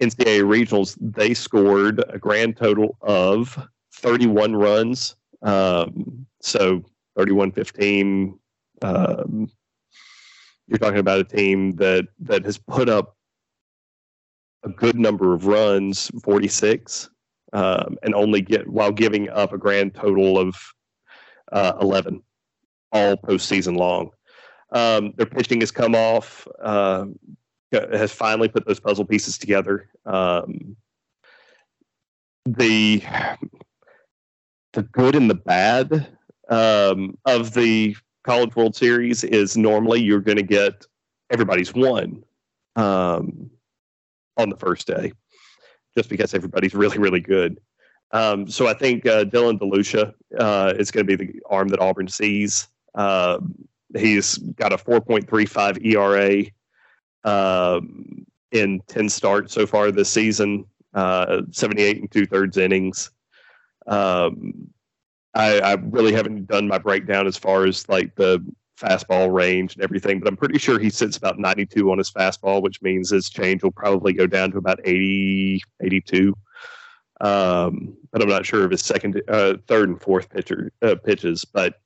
NCAA regionals, they scored a grand total of 31 runs. Um, so 31 15. Um, you're talking about a team that, that has put up a good number of runs, 46, um, and only get while giving up a grand total of uh, 11 all postseason long. Um, their pitching has come off, uh, has finally put those puzzle pieces together. Um, the the good and the bad um, of the College World Series is normally you're going to get everybody's won um, on the first day, just because everybody's really really good. Um, so I think uh, Dylan DeLucia uh, is going to be the arm that Auburn sees. Uh, he's got a 4.35 ERA um, in 10 starts so far this season, uh, 78 and two thirds innings. Um, I, I, really haven't done my breakdown as far as like the fastball range and everything, but I'm pretty sure he sits about 92 on his fastball, which means his change will probably go down to about 80, 82. Um, but I'm not sure of his second, uh, third, and fourth pitcher uh, pitches. But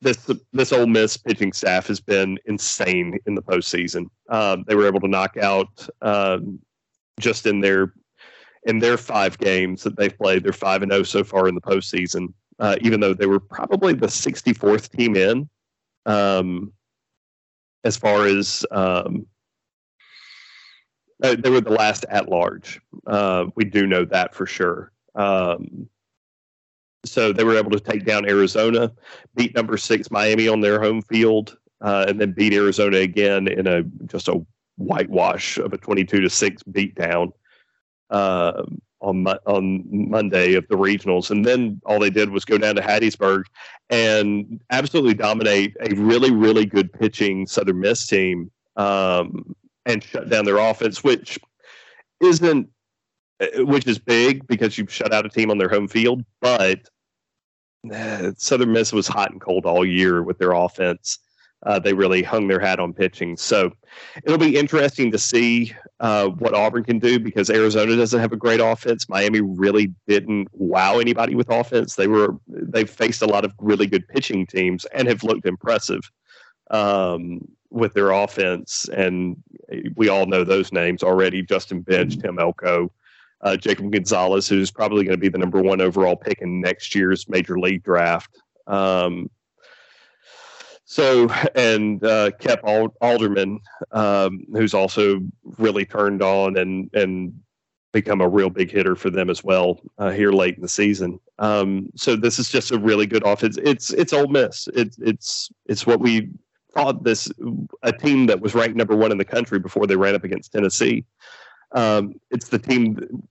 this this Ole Miss pitching staff has been insane in the postseason. Um, they were able to knock out um, just in their in their five games that they've played. They're five and zero oh so far in the postseason, uh, even though they were probably the 64th team in um, as far as um, uh, they were the last at large. Uh, we do know that for sure. Um, so they were able to take down Arizona, beat number six Miami on their home field, uh, and then beat Arizona again in a just a whitewash of a twenty-two to six beatdown uh, on on Monday of the regionals. And then all they did was go down to Hattiesburg and absolutely dominate a really really good pitching Southern Miss team um, and shut down their offense, which isn't uh, which is big because you shut out a team on their home field. But uh, Southern Miss was hot and cold all year with their offense. Uh, they really hung their hat on pitching. So it'll be interesting to see uh, what Auburn can do because Arizona doesn't have a great offense. Miami really didn't wow anybody with offense. They were they've faced a lot of really good pitching teams and have looked impressive um, with their offense. And we all know those names already: Justin Bench, Tim Elko, uh, Jacob Gonzalez, who's probably going to be the number one overall pick in next year's major league draft. Um, so, and uh, Kemp Alderman, um, who's also really turned on and and become a real big hitter for them as well uh, here late in the season. Um, so this is just a really good offense. It's it's Ole Miss. It's it's it's what we thought this a team that was ranked number one in the country before they ran up against Tennessee. Um, it's the team.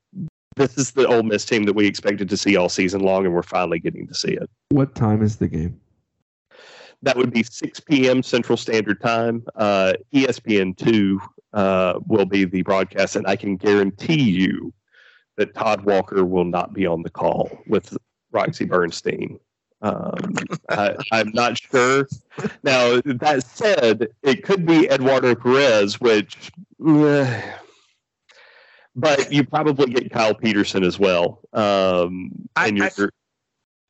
This is the Ole Miss team that we expected to see all season long, and we're finally getting to see it. What time is the game? That would be 6 p.m. Central Standard Time. Uh, ESPN two uh, will be the broadcast, and I can guarantee you that Todd Walker will not be on the call with Roxy Bernstein. Um, I, am not sure. Now, that said, it could be Eduardo Perez, which. Uh, but you probably get Kyle Peterson as well. Um, I, I,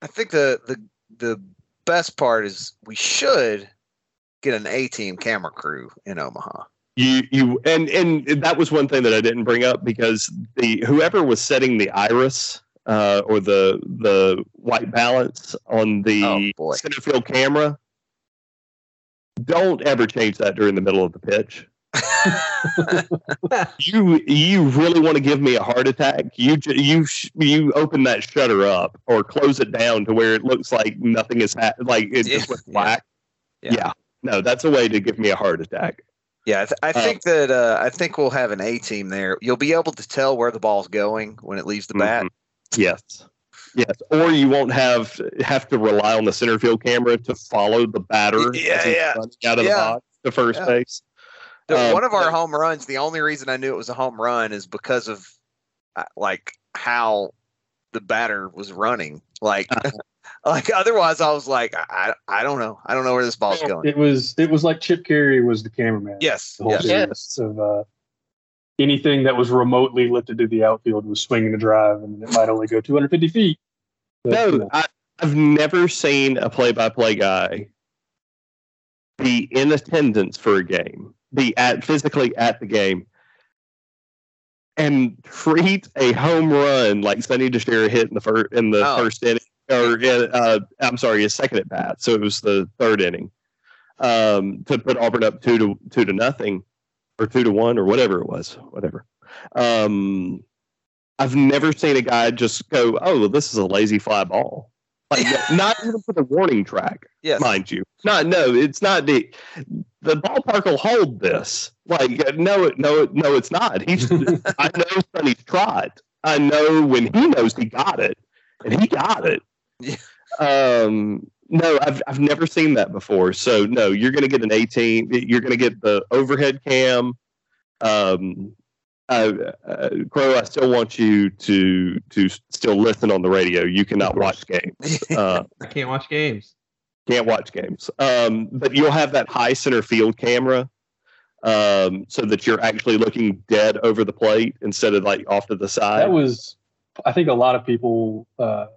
I, think the the the best part is we should get an A team camera crew in Omaha. You you and and that was one thing that I didn't bring up because the whoever was setting the iris uh, or the the white balance on the oh, center field camera, don't ever change that during the middle of the pitch. you you really want to give me a heart attack? You you you open that shutter up or close it down to where it looks like nothing is ha- like it just looks black. Yeah. yeah. no, that's a way to give me a heart attack. Yeah, I, th- I think uh, that uh, I think we'll have an A team there. You'll be able to tell where the ball's going when it leaves the bat. Mm-hmm. Yes. Yes, or you won't have have to rely on the center field camera to follow the batter yeah, yeah. out of yeah. the box to first yeah. base. Um, one of our home runs, the only reason I knew it was a home run is because of uh, like how the batter was running. Like, like otherwise, I was like, I, I don't know, I don't know where this ball's going. It was it was like Chip Caray was the cameraman. Yes, the whole yes. series of uh, anything that was remotely lifted to the outfield was swinging a drive, and it might only go 250 feet. But, you No, know, I, I've never seen a play-by-play guy be in attendance for a game, be at physically at the game, and treat a home run like Sonny DiChiara hit in the first in the Oh. first inning, or uh, I'm sorry, his second at bat. So it was the third inning um, to put Auburn up two to two to nothing, or two to one, or whatever it was, whatever. Um, I've never seen a guy just go, "Oh, well, this is a lazy fly ball." Like not even for the warning track, Yes. mind you. Not no, it's not the the ballpark will hold this. Like no, no, no, it's not. He's I know Sonny's tried. I know when he knows he got it, and he got it. Yeah. Um, no, I've I've never seen that before. So no, you're going to get an 18. You're going to get the overhead cam. Um, uh, uh, Crow, I still want you to to still listen on the radio. You cannot watch games. Uh, I can't watch games. Can't watch games. Um, but you'll have that high center field camera, um, so that you're actually looking dead over the plate instead of like off to the side. that was, I think, a lot of people, uh,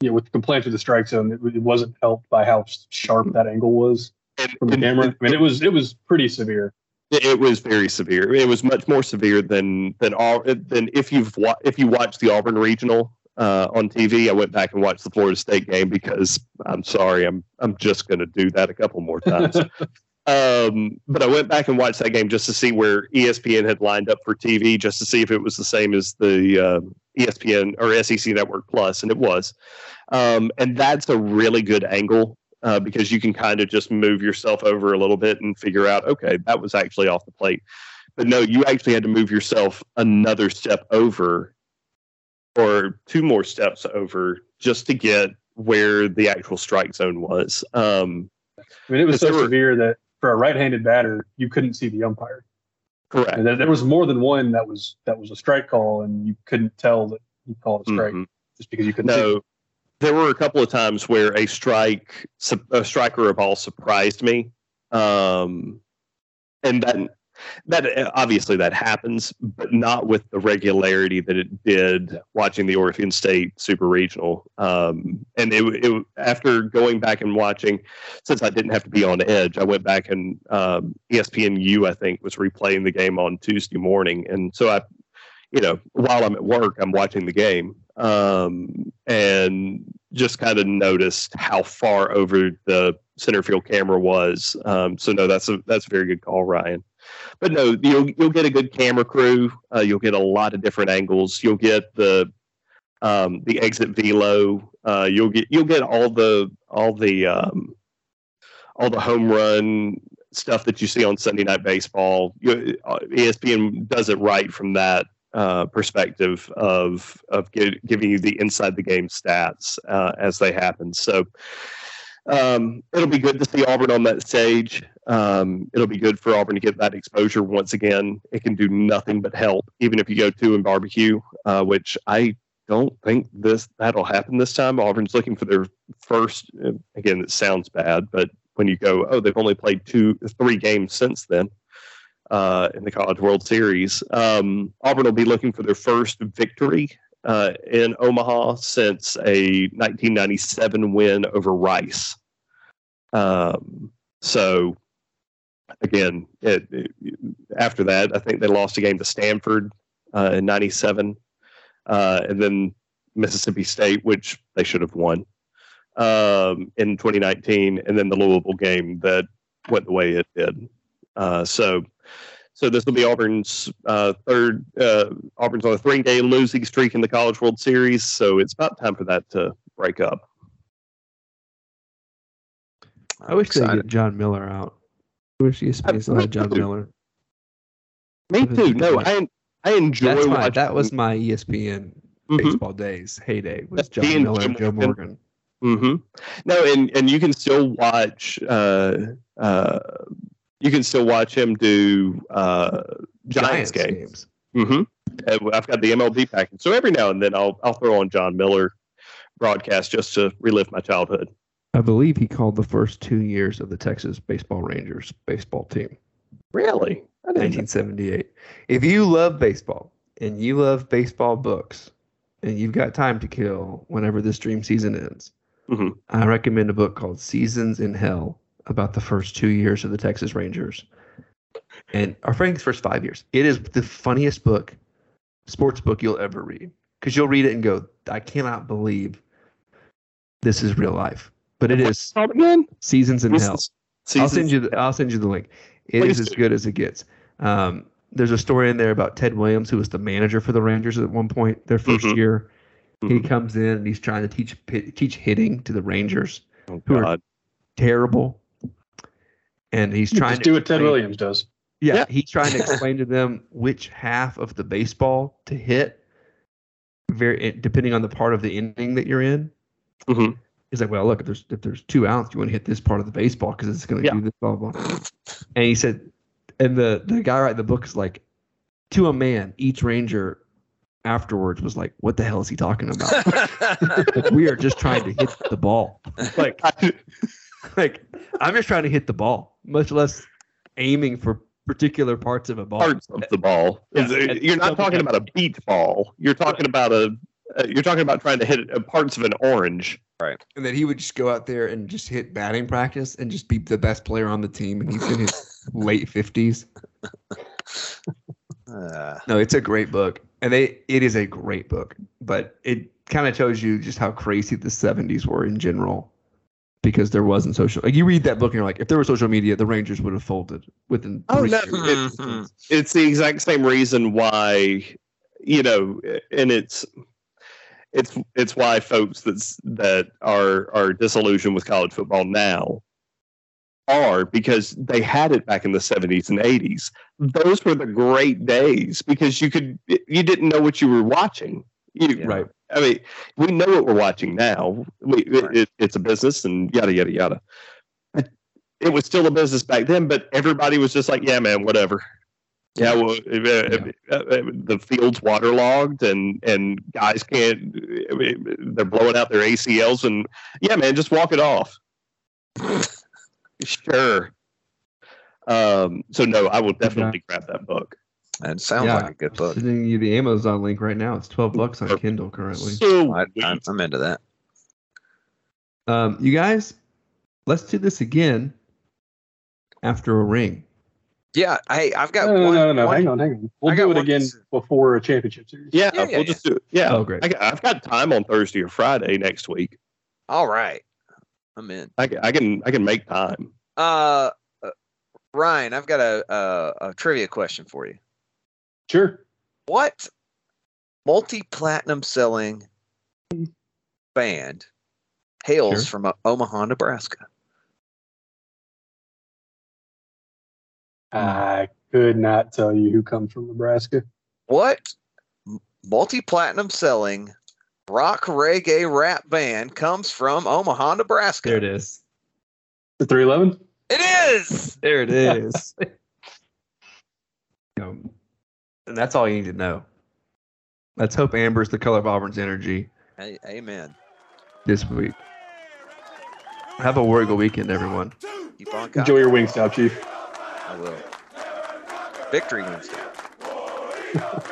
you know, with complaints with the strike zone, it, it wasn't helped by how sharp that angle was And- from the camera. I mean, it was it was pretty severe. It, it was very severe. It was much more severe than than all than if you've wa- if you watched the Auburn regional uh, on TV. I went back and watched the Florida State game because I'm sorry, I'm I'm just going to do that a couple more times. um, but I went back and watched that game just to see where ESPN had lined up for TV, just to see if it was the same as the uh, ESPN or SEC Network Plus, and it was. Um, and that's a really good angle uh, because you can kind of just move yourself over a little bit and figure out, okay, that was actually off the plate. But no, you actually had to move yourself another step over or two more steps over just to get where the actual strike zone was. Um, I mean, it was so were- severe that for a right-handed batter, you couldn't see the umpire. correct. And there, was more than one that was that was a strike call, and you couldn't tell that you called a strike Mhm. just because you couldn't see. No, there were a couple of times where a strike, a strike or a ball surprised me, um, and that that obviously that happens, but not with the regularity that it did watching the Oregon State Super Regional. Um, and it, it after going back and watching, since I didn't have to be on edge, I went back and um, ESPNU I think was replaying the game on Tuesday morning, and so I you know, while I'm at work, I'm watching the game um, and just kind of noticed how far over the center field camera was. Um, so no, that's a that's a very good call, Ryan. But no, you'll you'll get a good camera crew. Uh, you'll get a lot of different angles. You'll get the um, the exit velo. Uh, you'll get you'll get all the all the um, all the home run stuff that you see on Sunday Night Baseball. You, uh, ESPN does it right from that uh, perspective of of gi- giving you the inside the game stats uh, as they happen. So um, it'll be good to see Auburn on that stage. Um, it'll be good for Auburn to get that exposure once again. It can do nothing but help, even if you go to and barbecue, uh, which I don't think this that'll happen this time. Auburn's looking for their first. uh, Again, it sounds bad, but when you go, oh, they've only played two, three games since then uh, in the College World Series. Um, Auburn will be looking for their first victory uh, in Omaha since a 1997 win over Rice. Um, so, again, it, it- after that, I think they lost a game to Stanford uh, in '97, uh, and then Mississippi State, which they should have won um, in 2019, and then the Louisville game that went the way it did. Uh, so, so this will be Auburn's uh, third. Uh, Auburn's on a three-game losing streak in the College World Series, so it's about time for that to break up. I wish they get Jon Miller out. I wish you ESPN still had John too. Miller. Me too. No, I I enjoy That's my, that was my ESPN Mhm. baseball days heyday was Jon Miller and Joe Morgan. Morgan. hmm No, and and you can still watch. Uh, uh, you can still watch him do uh, Giants, games. games. hmm Uh, I've got the MLB package, so every now and then I'll I'll throw on Jon Miller broadcast just to relive my childhood. I believe he called the first two years of the Texas Baseball Rangers baseball team. Really? I know. 1978. If you love baseball and you love baseball books and you've got time to kill whenever this dream season ends, Mhm. I recommend a book called Seasons in Hell about the first two years of the Texas Rangers. And our Frank's first five years. It is the funniest book, sports book you'll ever read. Because you'll read it and go, I cannot believe this is real life. But it is Called again? Seasons in What's Hell. this? I'll Seasons- send you. The, I'll send you the link. It Please is as good as it gets. Um, there's a story in there about Ted Williams, who was the manager for the Rangers at one point, their 1st Mhm. year. He Mhm. comes in and he's trying to teach teach hitting to the Rangers, Oh, who are terrible. And he's trying Just to do what Ted Williams does. Yeah, Yeah. he's trying to explain to them which half of the baseball to hit, very depending on the part of the inning that you're in. Mhm. He's like, well, look, if there's if there's two outs, you want to hit this part of the baseball because it's going to Yeah. do this, blah blah. blah. And he said, and the the guy writing the book is like, to a man, each ranger afterwards was like, what the hell is he talking about? we are just trying to hit the ball. Like, like I'm just trying to hit the ball, much less aiming for particular parts of a ball. parts of the ball. Yeah, you're not talking about a beat ball. You're talking about a. Uh, you're talking about trying to hit uh, parts of an orange. Right. And then he would just go out there and just hit batting practice and just be the best player on the team. And he's in his late fifties. Uh, No, it's a great book, and they it is a great book, but it kind of shows you just how crazy the '70s were in general, because there wasn't social. Like you read that book and you're like, if there was social media, the Rangers would have folded within. Oh three no, years. Mhm. it's, it's the exact same reason why you know, and it's it's it's why folks that's that are are disillusioned with college football now are because they had it back in the 70s and 80s. Those were the great days because you could you didn't know what you were watching. You, Right. I mean, we know what we're watching now. We, Right. it, it's a business and yada yada yada. But It was still a business back then, but everybody was just like, "Yeah, man, whatever." Yeah, well, uh, uh, uh, the field's waterlogged, and and guys can't. They're blowing out their ACLs, and yeah, man, just walk it off. sure. Um, so no, I will definitely grab that book. that sounds Yeah. like a good book. Sending you the Amazon link right now. It's twelve bucks on Kindle currently. So I, I'm, I'm into that. Um, you guys, let's do this again after a ring. Yeah, hey, I've got No, no, one. no, no, no. one- Hang on, hang on. We'll I do it again s- before a championship series. Yeah, Yeah, yeah, we'll just do it. Yeah. Oh, great. I, got- I've got time on Thursday or Friday next week. All right, I'm in. I, I can I can make time. Uh, uh, Ryan, I've got a, a a trivia question for you. Sure. What multi-platinum selling band hails Sure. from uh, Omaha, Nebraska? Mm-hmm. I could not tell you who comes from Nebraska. What multi-platinum selling rock reggae rap band comes from Omaha, Nebraska? There it is. The 311? It is. There it is. and that's all you need to know. Let's hope Amber's the color of Auburn's energy Hey, amen. this week. Have a War Eagle weekend, everyone. Keep on Enjoy your Wingstop, Chief. I will. Victory Wednesday.